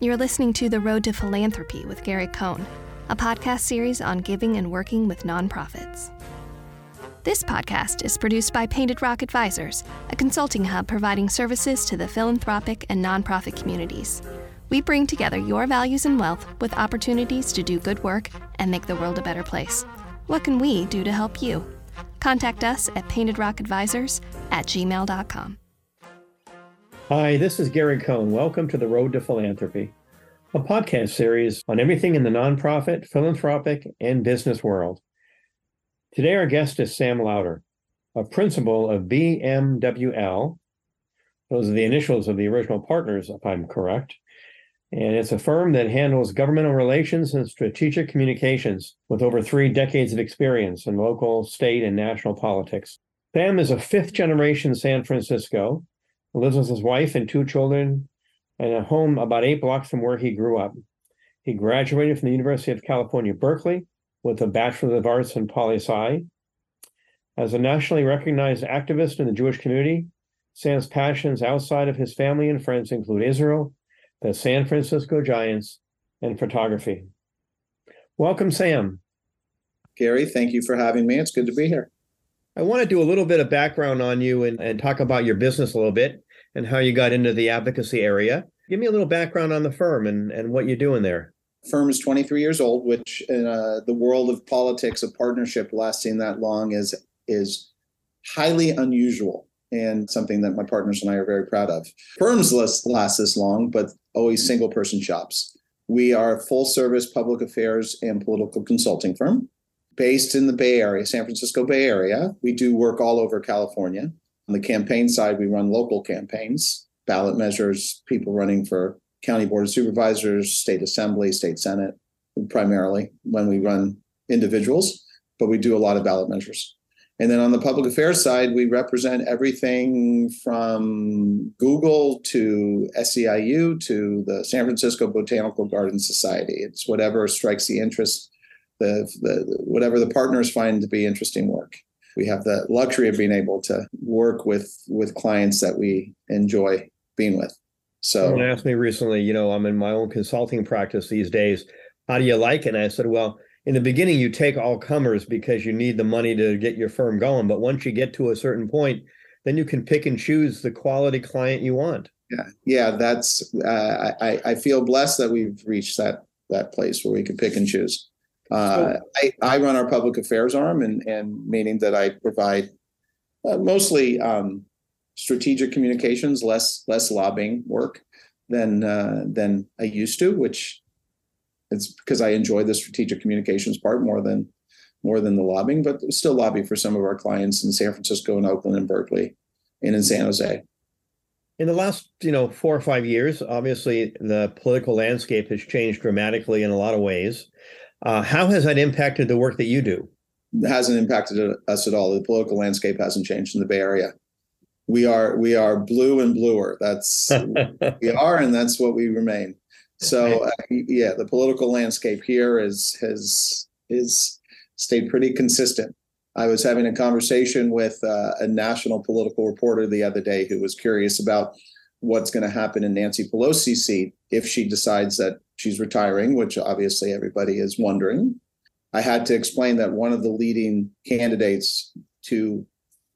You're listening to The Road to Philanthropy with Gary Cohn, a podcast series on giving and working with nonprofits. This podcast is produced by Painted Rock Advisors, a consulting hub providing services to the philanthropic and nonprofit communities. We bring together your values and wealth with opportunities to do good work and make the world a better place. What can we do to help you? Contact us at paintedrockadvisors at gmail.com. Hi, this is Gary Cohn. Welcome to The Road to Philanthropy, a podcast series on everything in the nonprofit, philanthropic, and business world. Today, our guest is Sam Lauter, a principal of BMWL. Those are the initials of the original partners, if I'm correct. And it's a firm that handles governmental relations and strategic communications with over three decades of experience in local, state, and national politics. Sam is a fifth generation San Francisco lives with his wife and two children in a home about eight blocks from where he grew up. He graduated from the University of California, Berkeley, with a Bachelor of Arts in Poli Sci. As a nationally recognized activist in the Jewish community, Sam's passions outside of his family and friends include Israel, the San Francisco Giants, and photography. Welcome, Sam. Gary, thank you for having me. It's good to be here. I want to do a little bit of background on you and, and talk about your business a little bit and how you got into the advocacy area. Give me a little background on the firm and, and what you're doing there. Firm is 23 years old, which in uh, the world of politics, a partnership lasting that long is is highly unusual and something that my partners and I are very proud of. Firms last, last this long, but always single person shops. We are a full service public affairs and political consulting firm based in the Bay Area, San Francisco Bay Area. We do work all over California. On the campaign side, we run local campaigns, ballot measures, people running for county board of supervisors, state assembly, state senate, primarily when we run individuals, but we do a lot of ballot measures. And then on the public affairs side, we represent everything from Google to SEIU to the San Francisco Botanical Garden Society. It's whatever strikes the interest the, the whatever the partners find to be interesting work. We have the luxury of being able to work with with clients that we enjoy being with. So someone asked me recently, you know, I'm in my own consulting practice these days. How do you like it? And I said, well, in the beginning, you take all comers because you need the money to get your firm going. But once you get to a certain point, then you can pick and choose the quality client you want. Yeah, yeah, that's. Uh, I I feel blessed that we've reached that that place where we can pick and choose. Uh, I, I run our public affairs arm, and, and meaning that I provide uh, mostly um, strategic communications, less less lobbying work than uh, than I used to, which it's because I enjoy the strategic communications part more than more than the lobbying, but still lobby for some of our clients in San Francisco and Oakland and Berkeley and in San Jose. In the last, you know, four or five years, obviously the political landscape has changed dramatically in a lot of ways. Uh, how has that impacted the work that you do? It hasn't impacted us at all. The political landscape hasn't changed in the Bay Area. We are we are blue and bluer. That's we are, and that's what we remain. So uh, yeah, the political landscape here is has is stayed pretty consistent. I was having a conversation with uh, a national political reporter the other day who was curious about what's going to happen in Nancy Pelosi's seat if she decides that she's retiring, which obviously everybody is wondering. I had to explain that one of the leading candidates to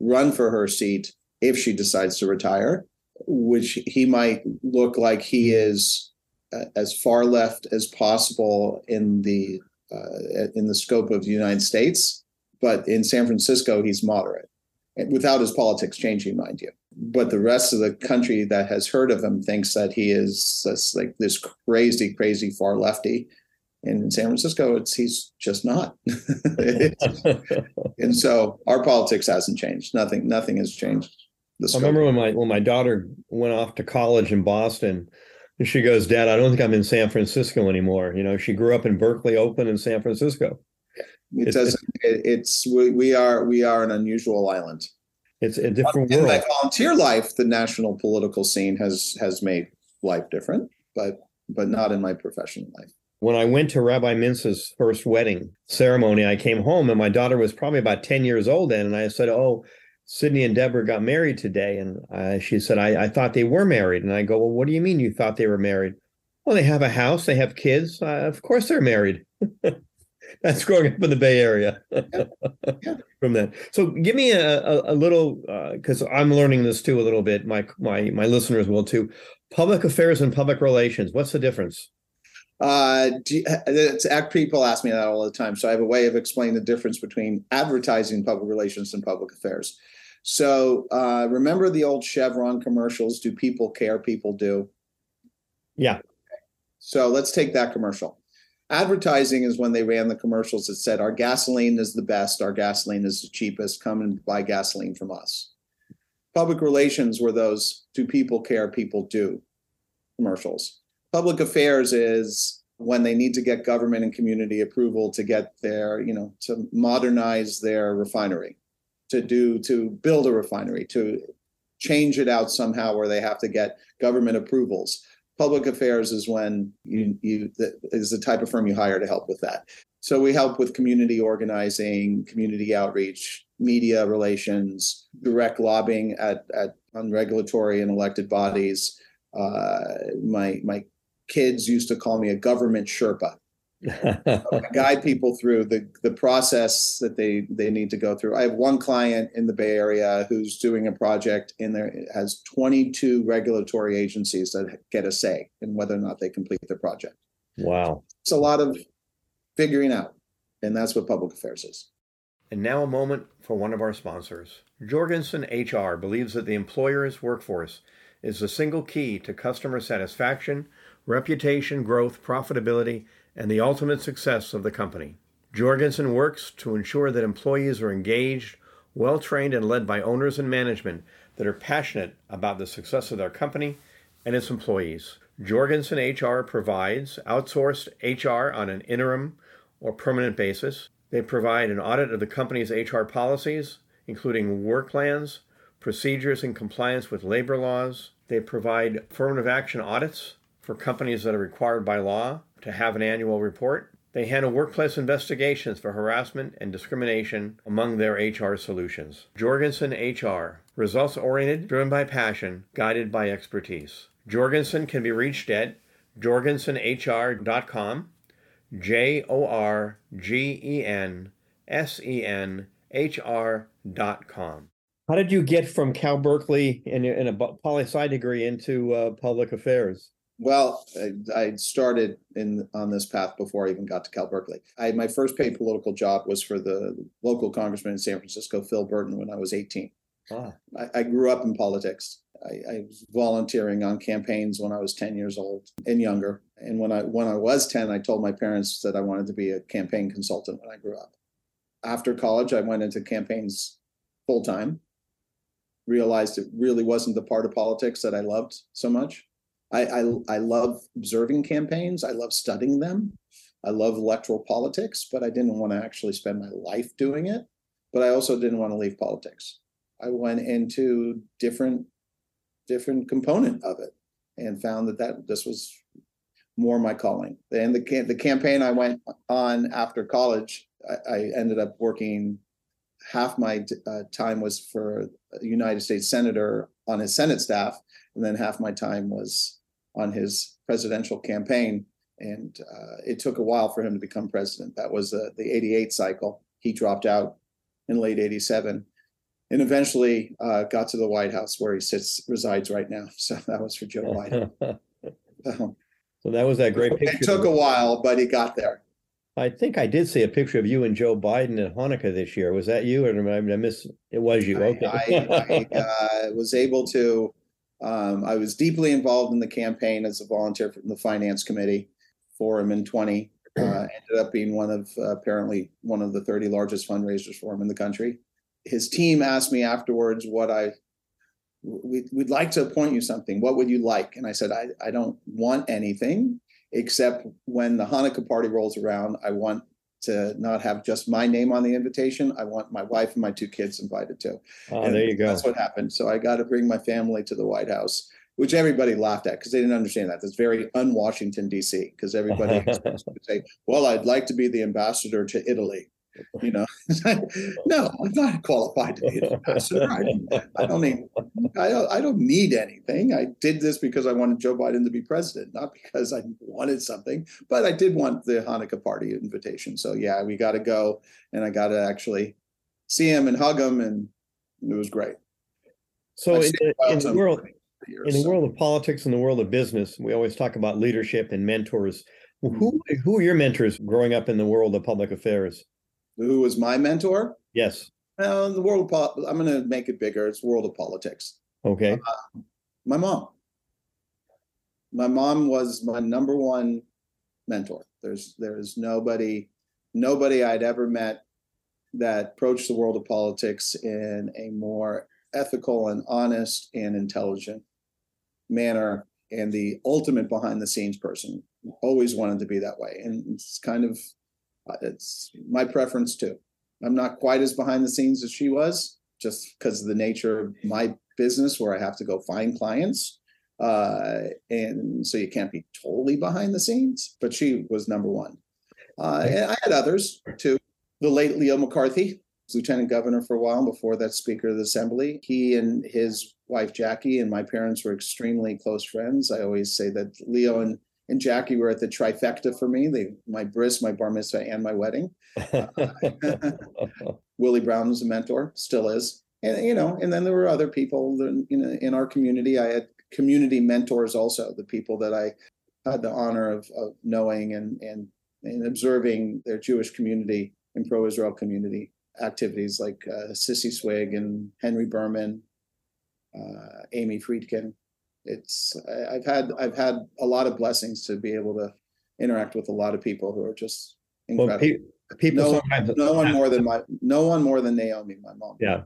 run for her seat, if she decides to retire, which he might look like he is uh, as far left as possible in the uh, in the scope of the United States, but in San Francisco he's moderate, without his politics changing, mind you but the rest of the country that has heard of him thinks that he is this, like this crazy, crazy far lefty. And in San Francisco, it's he's just not. and so our politics hasn't changed. Nothing, nothing has changed. I remember when my when my daughter went off to college in Boston, and she goes, "Dad, I don't think I'm in San Francisco anymore." You know, she grew up in Berkeley, Oakland, and San Francisco. It doesn't. It, it's we, we are we are an unusual island. It's a different in world. my volunteer life, the national political scene has has made life different, but but not in my professional life. When I went to Rabbi Mintz's first wedding ceremony, I came home and my daughter was probably about 10 years old then. And I said, Oh, Sydney and Deborah got married today. And uh, she said, I, I thought they were married. And I go, Well, what do you mean you thought they were married? Well, they have a house, they have kids. Uh, of course, they're married. That's growing up in the Bay Area. Yeah. Yeah. From that, so give me a, a, a little because I'm learning this too a little bit. My my my listeners will too. Public affairs and public relations. What's the difference? Uh, you- it's, people ask me that all the time. So I have a way of explaining the difference between advertising, public relations, and public affairs. So uh, remember the old Chevron commercials? Do people care? People do. Yeah. So let's take that commercial. Advertising is when they ran the commercials that said, Our gasoline is the best, our gasoline is the cheapest, come and buy gasoline from us. Public relations were those, Do people care? People do commercials. Public affairs is when they need to get government and community approval to get their, you know, to modernize their refinery, to do, to build a refinery, to change it out somehow where they have to get government approvals public affairs is when you you is the type of firm you hire to help with that. So we help with community organizing community outreach media relations direct lobbying at at on regulatory and elected bodies. Uh, my my kids used to call me a government sherpa guide people through the the process that they they need to go through. I have one client in the Bay Area who's doing a project in there has 22 regulatory agencies that get a say in whether or not they complete the project. wow. It's a lot of figuring out, and that's what public affairs is. And now a moment for one of our sponsors. Jorgensen HR believes that the employer's workforce is the single key to customer satisfaction, reputation, growth, profitability, and the ultimate success of the company. Jorgensen works to ensure that employees are engaged, well trained, and led by owners and management that are passionate about the success of their company and its employees. Jorgensen HR provides outsourced HR on an interim or permanent basis. They provide an audit of the company's HR policies, including work plans, procedures in compliance with labor laws. They provide affirmative action audits for companies that are required by law to have an annual report. They handle workplace investigations for harassment and discrimination among their HR solutions. Jorgensen HR, results oriented, driven by passion, guided by expertise. Jorgensen can be reached at jorgensenhr.com, J O R G E N S E N H R.com. How did you get from Cal Berkeley and in a poli sci degree into uh, public affairs? Well, I, I started in on this path before I even got to Cal Berkeley. I my first paid political job was for the local congressman in San Francisco, Phil Burton, when I was 18. Ah, I, I grew up in politics. I, I was volunteering on campaigns when I was 10 years old and younger. And when I when I was 10, I told my parents that I wanted to be a campaign consultant when I grew up. After college, I went into campaigns full time. Realized it really wasn't the part of politics that I loved so much. I, I I love observing campaigns. I love studying them. I love electoral politics, but I didn't want to actually spend my life doing it. But I also didn't want to leave politics. I went into different different component of it and found that that this was more my calling. And the the campaign I went on after college, I, I ended up working. Half my uh, time was for a United States senator on his Senate staff, and then half my time was on his presidential campaign. And uh, it took a while for him to become president. That was uh, the '88 cycle. He dropped out in late '87 and eventually uh, got to the White House where he sits resides right now. So that was for Joe Biden. So so that was that great picture. it took a while, but he got there. I think I did see a picture of you and Joe Biden at Hanukkah this year. Was that you, or I I miss? It was you. I, Okay. I, I uh, was able to. Um, I was deeply involved in the campaign as a volunteer from the finance committee for him in 20. Uh, ended up being one of uh, apparently one of the 30 largest fundraisers for him in the country. His team asked me afterwards what I we, we'd like to appoint you something. What would you like? And I said, I, I don't want anything except when the Hanukkah party rolls around, I want to not have just my name on the invitation. I want my wife and my two kids invited too. oh, And there you go. That's what happened. So I got to bring my family to the White House, which everybody laughed at because they didn't understand that. That's very un-Washington D.C. because everybody to say, "Well, I'd like to be the ambassador to Italy," You know, no, I'm not qualified to be a ambassador. I, I don't need, I don't, I don't need anything. I did this because I wanted Joe Biden to be president, not because I wanted something. But I did want the Hanukkah party invitation. So yeah, we got to go, and I got to actually see him and hug him, and it was great. So in the, in the world, in the world of politics and the world of business, we always talk about leadership and mentors. Who Mm-hmm. who are your mentors growing up in the world of public affairs? Who was my mentor? Yes. Well, the world of pol- I'm going to make it bigger. It's world of politics. Okay. Uh, my mom. My mom was my number one mentor. There's there's nobody nobody I'd ever met that approached the world of politics in a more ethical and honest and intelligent manner and the ultimate behind the scenes person always wanted to be that way and it's kind of uh, it's my preference too. I'm not quite as behind the scenes as she was just because of the nature of my business where i have to go find clients. Uh, and so you can't be totally behind the scenes but she was number one. Uh, and i had others too. The late leo mccarthy lieutenant governor for a while before that speaker of the assembly. He and his wife jackie and my parents were extremely close friends. I always say that leo and and Jackie were at the trifecta for me. They, my bris, my bar mitzvah, and my wedding. Willie Brown was a mentor, still is, and you know. And then there were other people that, you know in our community. I had community mentors also, the people that I had the honor of, of knowing and and and observing their Jewish community and pro-Israel community activities, like uh, Cissie Swig and Henry Berman, uh, Amy Friedkin it's I, I've had I've had a lot of blessings to be able to interact with a lot of people who are just well, incredible. pe- people no, sometimes no one more than my no one more than Naomi, my mom. Yeah,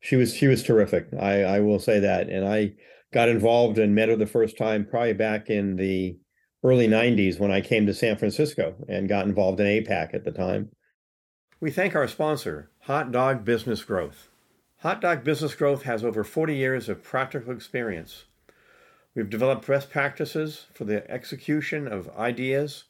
she was she was terrific. I I will say that, and I got involved and met her the first time probably back in the early '90s when I came to San Francisco and got involved in AIPAC at the time. We thank our sponsor, Hot Dog Business Growth. Hot Dog Business Growth has over 40 years of practical experience. We've developed best practices for the execution of ideas,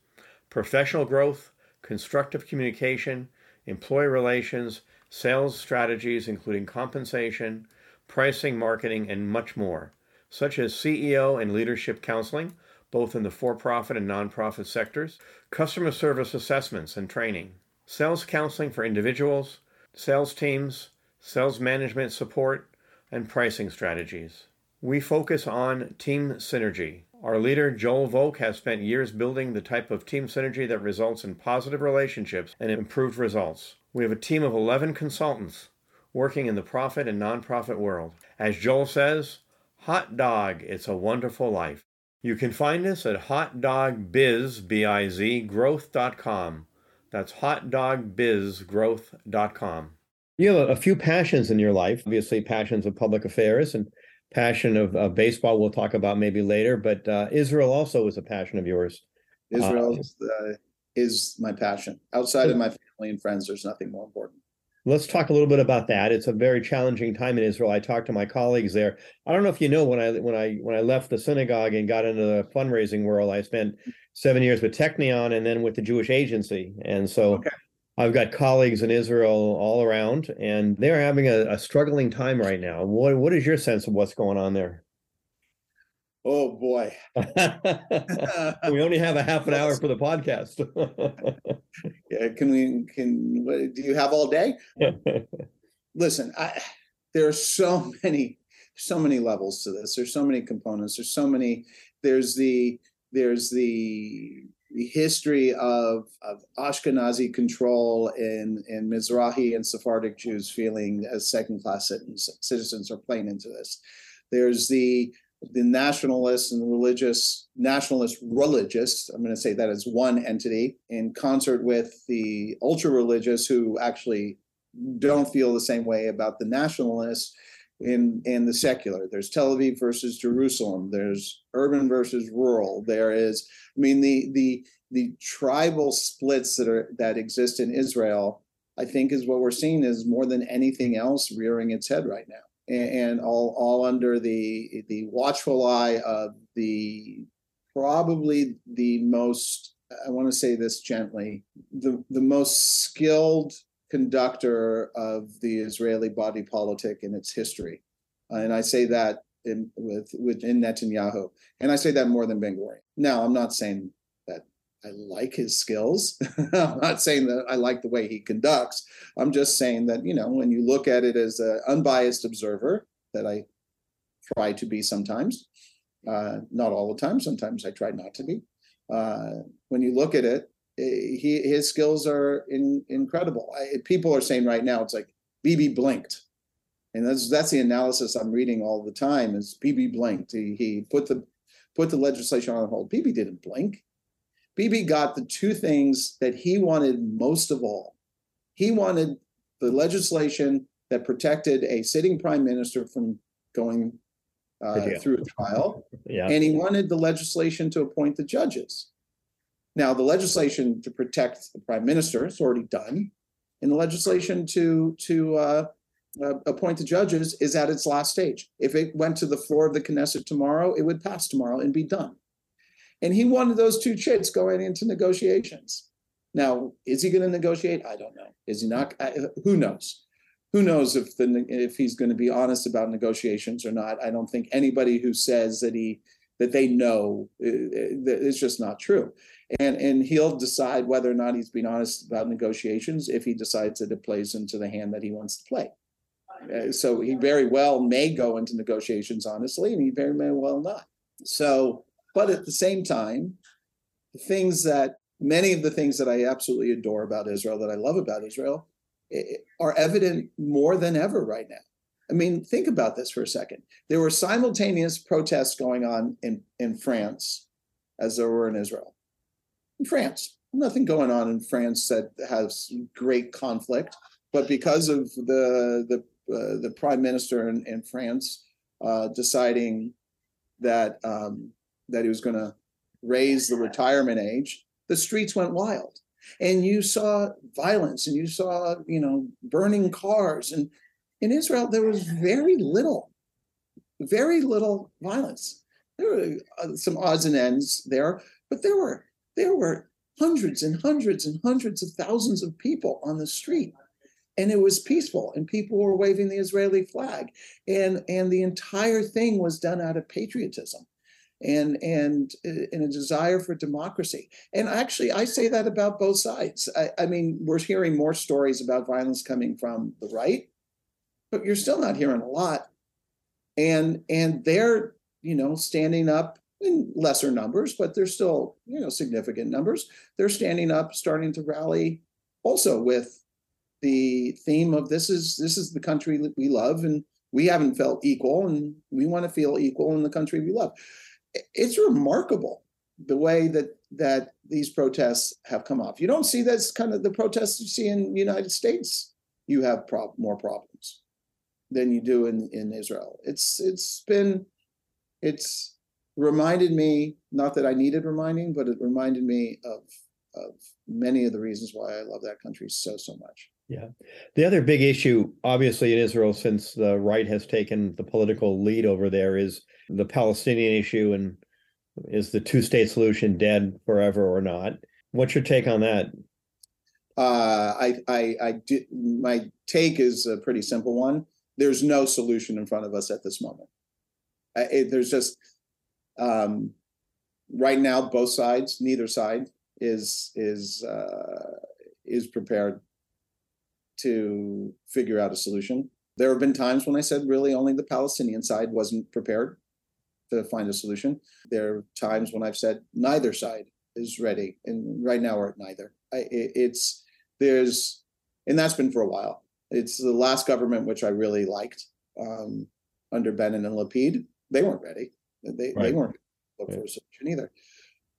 professional growth, constructive communication, employee relations, sales strategies, including compensation, pricing, marketing, and much more, such as CEO and leadership counseling, both in the for profit and nonprofit sectors, customer service assessments and training, sales counseling for individuals, sales teams, sales management support, and pricing strategies. We focus on team synergy. Our leader, Joel Volk, has spent years building the type of team synergy that results in positive relationships and improved results. We have a team of 11 consultants working in the profit and nonprofit world. As Joel says, hot dog, it's a wonderful life. You can find us at hotdogbiz, B-I-Z, growth.com. That's hotdogbizgrowth.com. You have a few passions in your life, obviously passions of public affairs and passion of, of baseball we'll talk about maybe later but uh, israel also is a passion of yours Israel uh, is, uh, is my passion. Outside of my family and friends, there's nothing more important. let's talk a little bit about that it's a very challenging time in israel i talked to my colleagues there i don't know if you know when i when i when i left the synagogue and got into the fundraising world i spent seven years with technion and then with the jewish agency and so Okay. I've got colleagues in Israel all around, and they're having a, a struggling time right now. What What is your sense of what's going on there? Oh boy. we only have a half an hour for the podcast. Yeah, can we can what, do you have all day? Listen, I there are so many so many levels to this. There's so many components. There's so many there's the there's the the history of, of Ashkenazi control and, in Mizrahi and Sephardic Jews feeling as second class citizens, citizens are playing into this. There's the the nationalists and religious nationalist religious i'm going to say that as one entity in concert with the ultra religious who actually don't feel the same way about the nationalists in in the secular. There's tel aviv versus jerusalem. There's urban versus rural. There is i mean the the the tribal splits that are that exist in israel i think is what we're seeing is more than anything else rearing its head right now. And, and all all under the the watchful eye of the probably the most i want to say this gently the the most skilled conductor of the Israeli body politic in its history. and I say that in with within Netanyahu. And I say that more than Ben Gurion. Now, I'm not saying that I like his skills. I'm not saying that I like the way he conducts. I'm just saying that, you know, when you look at it as an unbiased observer, that I try to be sometimes, uh, not all the time. Sometimes I try not to be. Uh, when you look at it, he his skills are in, incredible. I, people are saying right now it's like Bibi blinked, and that's that's the analysis I'm reading all the time. Is Bibi blinked? He, he put the put the legislation on hold. Bibi didn't blink. Bibi got the two things that he wanted most of all. He wanted the legislation that protected a sitting prime minister from going uh, through a trial, Yeah. and he wanted the legislation to appoint the judges. Now, the legislation to protect the prime minister is already done, and the legislation to to uh, uh, appoint the judges is at its last stage. If it went to the floor of the Knesset tomorrow, it would pass tomorrow and be done. And he wanted those two chits going into negotiations. Now, is he going to negotiate? I don't know. Is he not? I, who knows? Who knows if the if he's going to be honest about negotiations or not? I don't think anybody who says that he that they know uh, uh, it's just not true. And and he'll decide whether or not he's being honest about negotiations if he decides that it plays into the hand that he wants to play. Uh, so he very well may go into negotiations honestly, and he very may well not. So, but at the same time, the things that many of the things that I absolutely adore about Israel, that I love about Israel, eh, are evident more than ever right now. I mean, think about this for a second. There were simultaneous protests going on in, in France as there were in Israel. France, nothing going on in France that has great conflict, but because of the the uh, the prime minister in, in France uh, deciding that um, that he was going to raise the retirement age, the streets went wild, and you saw violence, and you saw you know burning cars, and in Israel there was very little, very little violence. There were uh, some odds and ends there, but there were there were hundreds and hundreds and hundreds of thousands of people on the street and it was peaceful and people were waving the israeli flag and and the entire thing was done out of patriotism and and uh, in a desire for democracy. And actually i say that about both sides. I, I mean we're hearing more stories about violence coming from the right but you're still not hearing a lot. And and they're you know standing up in lesser numbers but they're still you know significant numbers. They're standing up starting to rally also with the theme of this is this is the country that we love and we haven't felt equal and we want to feel equal in the country we love. It's remarkable the way that that these protests have come off. You don't see that's kind of the protests you see in the united states. You have prob- more problems than you do in in israel. It's it's been it's reminded me not that i needed reminding but it reminded me of of many of the reasons why i love that country so so much Yeah. The other big issue, obviously, in Israel, since the right has taken the political lead over there, is the Palestinian issue and is the two state solution dead forever or not? What's your take on that? Uh, I, I, I did, my take is a pretty simple one. There's no solution in front of us at this moment. I, it, there's just, um, right now, both sides, neither side is, is, uh, is prepared to figure out a solution. There have been times when I said really only the Palestinian side wasn't prepared to find a solution. There are times when I've said neither side is ready, and right now we're at neither. I, it, it's there's, and that's been for a while. It's the last government which I really liked um, under Bennett and Lapid. They weren't ready. They they weren't look Right. for a solution either.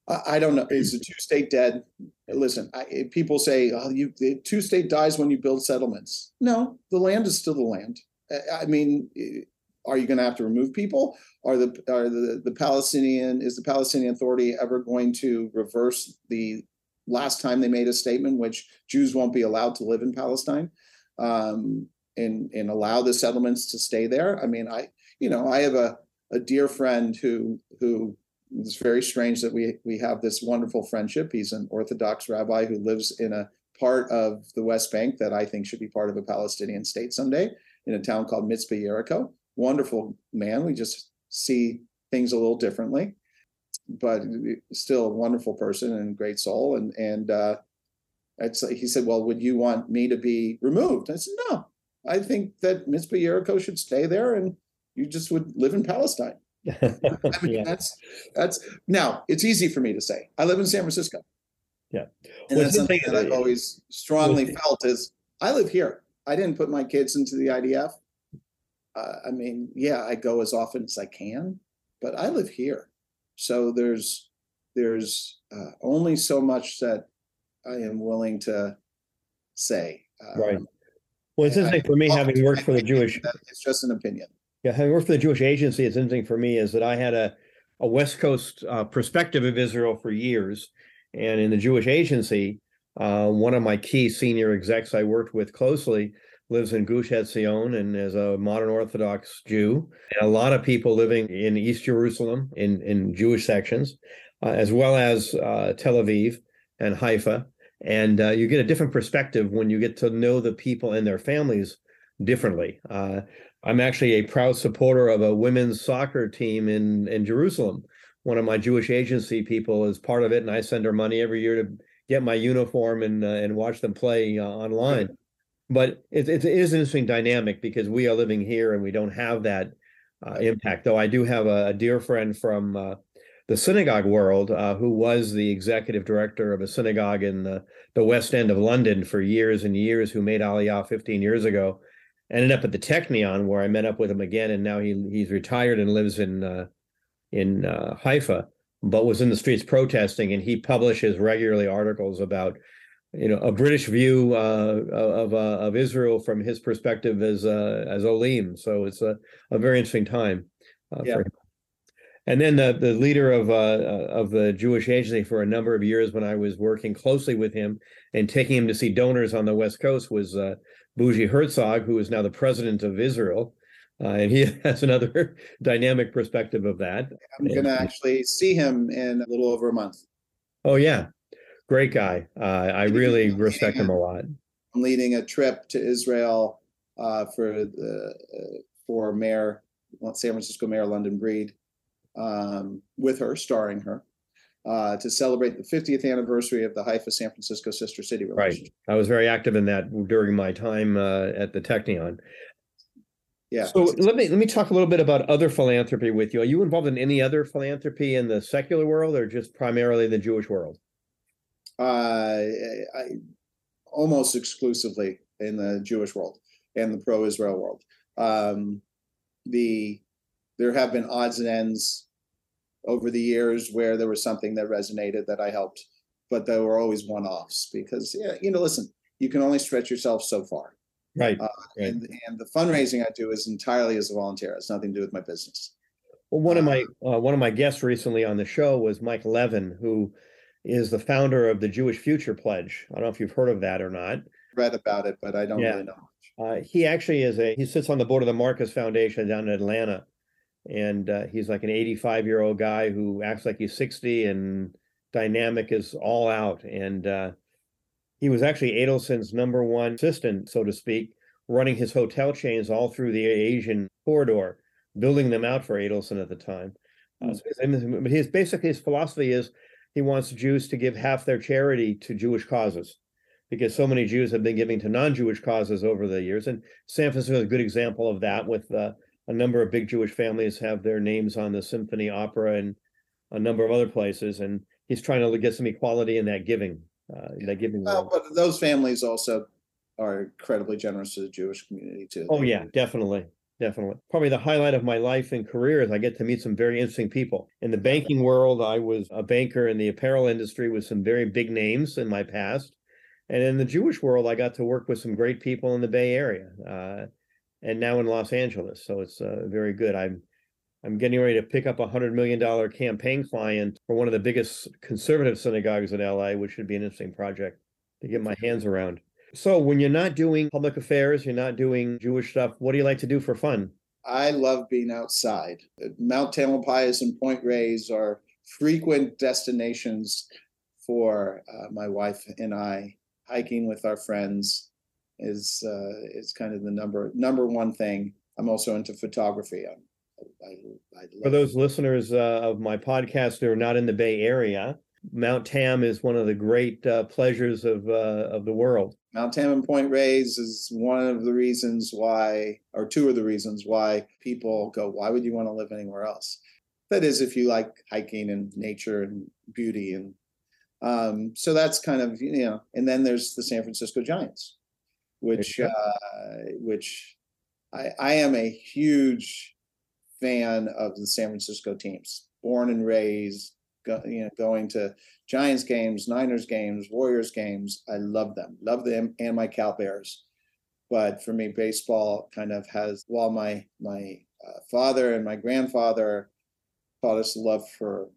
I, I don't know. Is the two state dead? Listen, I, if people say, "Oh, you the two state dies when you build settlements." No, the land is still the land. I- I mean, eh, are you going to have to remove people? Are the are the the Palestinian is the Palestinian Authority ever going to reverse the last time they made a statement, which Jews won't be allowed to live in Palestine, um, and and allow the settlements to stay there? I mean, I you know I have a a dear friend who who it's very strange that we we have this wonderful friendship. He's an Orthodox rabbi who lives in a part of the West Bank that I think should be part of a Palestinian state someday in a town called Mitzpe Yericho. Wonderful man. We just see things a little differently, but still a wonderful person and great soul. And and uh, he said, "Well, would you want me to be removed?" I said, "No, I think that Mitzpe Yericho should stay there, and you just would live in Palestine." I mean, yeah. that's that's now it's easy for me to say. I live in San Francisco. Yeah, and well, that's something that I've always strongly well, felt is I live here. I didn't put my kids into the IDF. Uh, I mean, yeah, I go as often as I can, but I live here, so there's there's uh, only so much that I am willing to say. Um, right. Well, it's interesting for me having worked for the Jewish. It's just an opinion. Yeah, having worked for the Jewish Agency, it's interesting for me is that I had a a West Coast uh, perspective of Israel for years, and in the Jewish Agency, uh, one of my key senior execs I worked with closely lives in Gush Etzion and is a modern Orthodox Jew. And a lot of people living in East Jerusalem in in Jewish sections, uh, as well as uh, Tel Aviv and Haifa. And uh, you get a different perspective when you get to know the people and their families differently. Uh, I'm actually a proud supporter of a women's soccer team in in Jerusalem. One of my Jewish agency people is part of it, and I send her money every year to get my uniform and uh, and watch them play uh, online. But it, it is an interesting dynamic because we are living here and we don't have that uh, impact. Though I do have a, a dear friend from uh, the synagogue world, uh, who was the executive director of a synagogue in the, the West End of London for years and years, who made Aliyah 15 years ago. Ended up at the Technion, where I met up with him again, and now he he's retired and lives in uh, in uh, Haifa, but was in the streets protesting. And he publishes regularly articles about you know a British view uh, of uh, of Israel from his perspective as uh, as Olim. So it's a, a very interesting time uh, yeah. for him. And then the, the leader of of the Jewish Agency for a number of years, when I was working closely with him and taking him to see donors on the West Coast, was uh, Bougie Herzog, who is now the president of Israel. Uh, and he has another dynamic perspective of that. I'm going to actually see him in a little over a month. Oh yeah, great guy. Uh, I really respect him a lot. I'm leading a trip to Israel uh, for the for Mayor San Francisco Mayor London Breed um, with her, starring her, uh, to celebrate the 50th anniversary of the Haifa San Francisco Sister City relationship. Right. I was very active in that during my time uh, at the Technion. Yeah. So let me let me talk a little bit about other philanthropy with you. Are you involved in any other philanthropy in the secular world, or just primarily the Jewish world? Uh, I, almost exclusively in the Jewish world and the pro-Israel world. Um, the there have been odds and ends over the years where there was something that resonated that I helped, but they were always one offs because, yeah, you know, listen, you can only stretch yourself so far. Right. Uh, right. And, and the fundraising I do is entirely as a volunteer. It's nothing to do with my business. Well, one of my uh, uh, one of my guests recently on the show was Mike Leven, who is the founder of the Jewish Future Pledge. I don't know if you've heard of that or not. Read about it, but I don't yeah. really know. Uh, he actually is a he sits on the board of the Marcus Foundation down in Atlanta, and uh, he's like an 85 year old guy who acts like he's 60 and dynamic is all out. And uh, he was actually adelson's number one assistant so to speak running his hotel chains all through the asian corridor building them out for adelson at the time. Uh, so his, his basically his philosophy is he wants jews to give half their charity to jewish causes because so many jews have been giving to non-jewish causes over the years. And san francisco is a good example of that with uh, a number of big Jewish families have their names on the symphony opera and a number of other places, and he's trying to get some equality in that giving. Uh, that giving. Well, but those families also are incredibly generous to the Jewish community too. Oh yeah, definitely. Definitely. Probably the highlight of my life and career is I get to meet some very interesting people. In the banking world, I was a banker in the apparel industry with some very big names in my past. And in the Jewish world, I got to work with some great people in the Bay Area. Uh, and now in Los Angeles. So it's uh, very good. I'm I'm getting ready to pick up a hundred million dollar campaign client for one of the biggest conservative synagogues in LA, which should be an interesting project to get my hands around. So when you're not doing public affairs, you're not doing Jewish stuff, what do you like to do for fun? I love being outside. Mount Tamalpais and Point Reyes are frequent destinations for uh, my wife and I hiking with our friends is uh, is kind of the number number one thing. I'm also into photography. I'm, I, I For those listeners uh, of my podcast who are not in the Bay Area, Mount Tam is one of the great uh, pleasures of uh, of the world. Mount Tam and Point Reyes is one of the reasons why, or two of the reasons why people go, why would you want to live anywhere else? That is, if you like hiking and nature and beauty. And um, so that's kind of, you know, and then there's the San Francisco Giants, which, uh, which I, I am a huge fan of the San Francisco teams, born and raised, go, you know, going to Giants games, Niners games, Warriors games. I love them, love them, and my Cal Bears. But for me, baseball kind of has. While my my uh, father and my grandfather taught us love for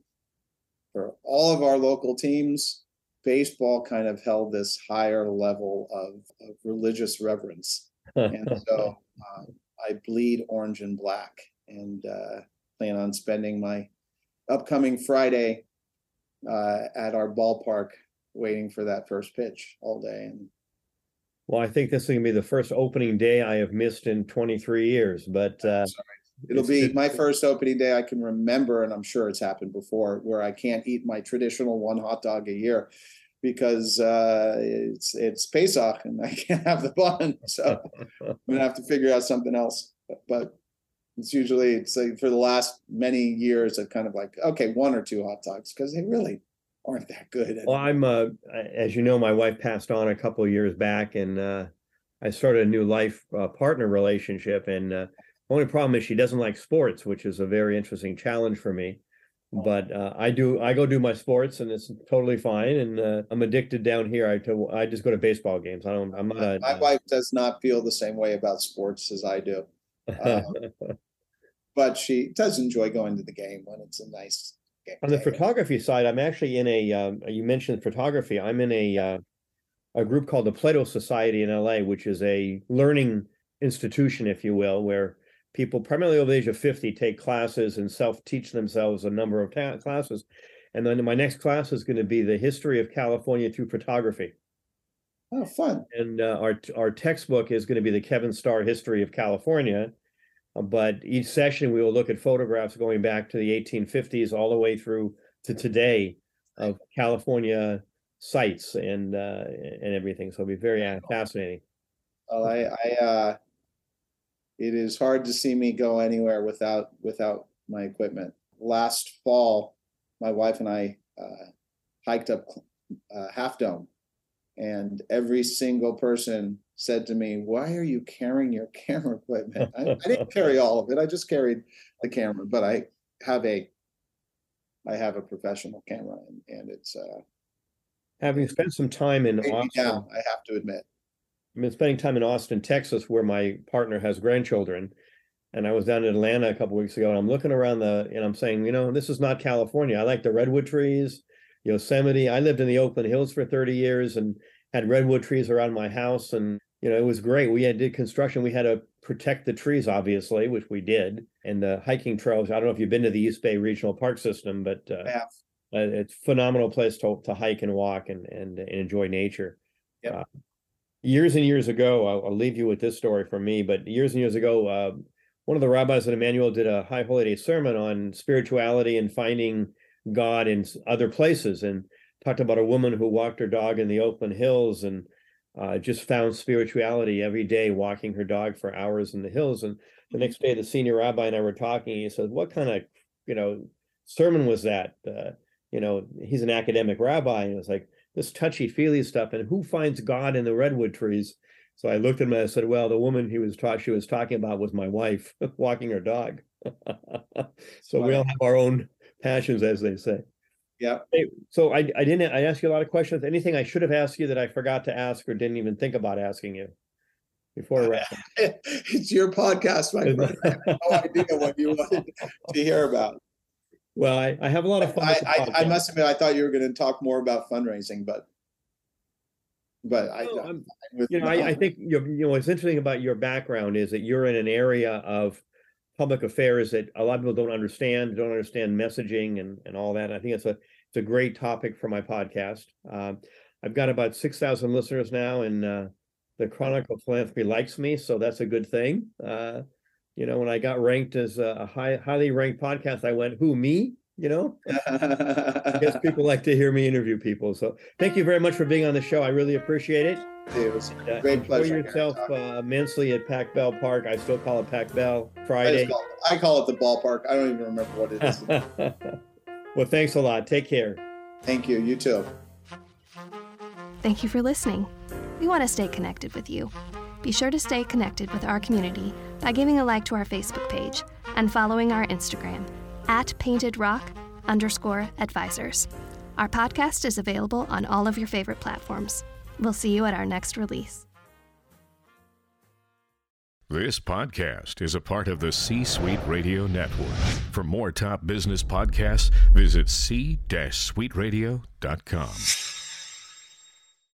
for all of our local teams, baseball kind of held this higher level of, of religious reverence, and so uh, I bleed orange and black, and uh, plan on spending my upcoming Friday uh, at our ballpark waiting for that first pitch all day. And well, I think this is going to be the first opening day I have missed in 23 years, but uh, it'll be my first opening day I can remember, and I'm sure it's happened before, where I can't eat my traditional one hot dog a year because uh, it's it's Pesach and I can't have the bun, so I'm gonna have to figure out something else. But, it's usually it's like for the last many years I've kind of like okay one or two hot dogs because they really aren't that good. Well, I'm uh, as you know, my wife passed on a couple of years back, and uh, I started a new life uh, partner relationship. And uh, only problem is she doesn't like sports, which is a very interesting challenge for me. But uh, I do, I go do my sports, and it's totally fine. And uh, I'm addicted down here. I to, I just go to baseball games. I don't. I'm not. A, my wife does not feel the same way about sports as I do. Um, but she does enjoy going to the game when it's a nice game. On the photography side, I'm actually in a. Um, you mentioned photography. I'm in a uh, a group called the Plato Society in LA, which is a learning institution, if you will, where people primarily over the age of 50 take classes and self-teach themselves a number of ta- classes. And then my next class is going to be the history of California through photography. Oh, fun! And uh, our our textbook is going to be the Kevin Starr History of California, uh, but each session we will look at photographs going back to the 1850s all the way through to today of California sites and uh, and everything. So it'll be very uh, fascinating. Well, I, I uh, it is hard to see me go anywhere without without my equipment. Last fall, my wife and I uh, hiked up uh, Half Dome, and every single person said to me, "Why are you carrying your camera equipment?" I, I didn't carry all of it. I just carried the camera, but I have a I have a professional camera, and, and it's uh, having spent some time in Austin. Down, I have to admit. I've been spending time in Austin, Texas, where my partner has grandchildren. And I was down in Atlanta a couple weeks ago, and I'm looking around the, and I'm saying, you know, this is not California. I like the redwood trees, Yosemite. I lived in the Oakland Hills for 30 years and had redwood trees around my house, and you know, it was great. We had did construction. We had to protect the trees, obviously, which we did, and the hiking trails. I don't know if you've been to the East Bay Regional Park System, but uh, yeah. uh, it's phenomenal place to to hike and walk and and, and enjoy nature. Yep. Uh, years and years ago, I'll, I'll, leave you with this story from me. But years and years ago, uh, one of the rabbis at Emmanuel did a High Holy Day sermon on spirituality and finding God in other places, and talked about a woman who walked her dog in the Oakland Hills and uh, just found spirituality every day, walking her dog for hours in the hills. And the next day, the senior rabbi and I were talking. He said, "What kind of, you know, sermon was that?" Uh, you know, he's an academic rabbi, and it was like this touchy feely stuff. And who finds God in the redwood trees? So I looked at him and I said, "Well, the woman he was talking, she was talking about was my wife walking her dog." so we all have our own passions, as they say. Yeah. Hey, so I I didn't I asked you a lot of questions. Anything I should have asked you that I forgot to ask or didn't even think about asking you before wrapping? it's your podcast, my friend. I have no idea what you wanted to hear about. Well, I, I have a lot of fun. I, I, I, must admit, I thought you were going to talk more about fundraising, but but I, well, you know, I, I think you know what's interesting about your background is that you're in an area of public affairs that a lot of people don't understand, don't understand messaging and, and all that. I think it's a it's a great topic for my podcast. Um, I've got about six thousand listeners now, and uh, the Chronicle Philanthropy likes me, so that's a good thing. Uh, you know, when I got ranked as a high, highly ranked podcast, I went, "Who me?" You know, I guess people like to hear me interview people. So thank you very much for being on the show. I really appreciate it. It was Uh, great enjoy pleasure. yourself uh, immensely at Pac Bell Park. I still call it Pac Bell Friday. just call it, I call it the ballpark. I don't even remember what it is. well, thanks a lot. Take care. Thank you. You too. Thank you for listening. We want to stay connected with you. Be sure to stay connected with our community by giving a like to our Facebook page and following our Instagram at painted rock underscore advisors. Our podcast is available on all of your favorite platforms. We'll see you at our next release. This podcast is a part of the C Suite Radio Network. For more top business podcasts, visit c-suiteradio.com.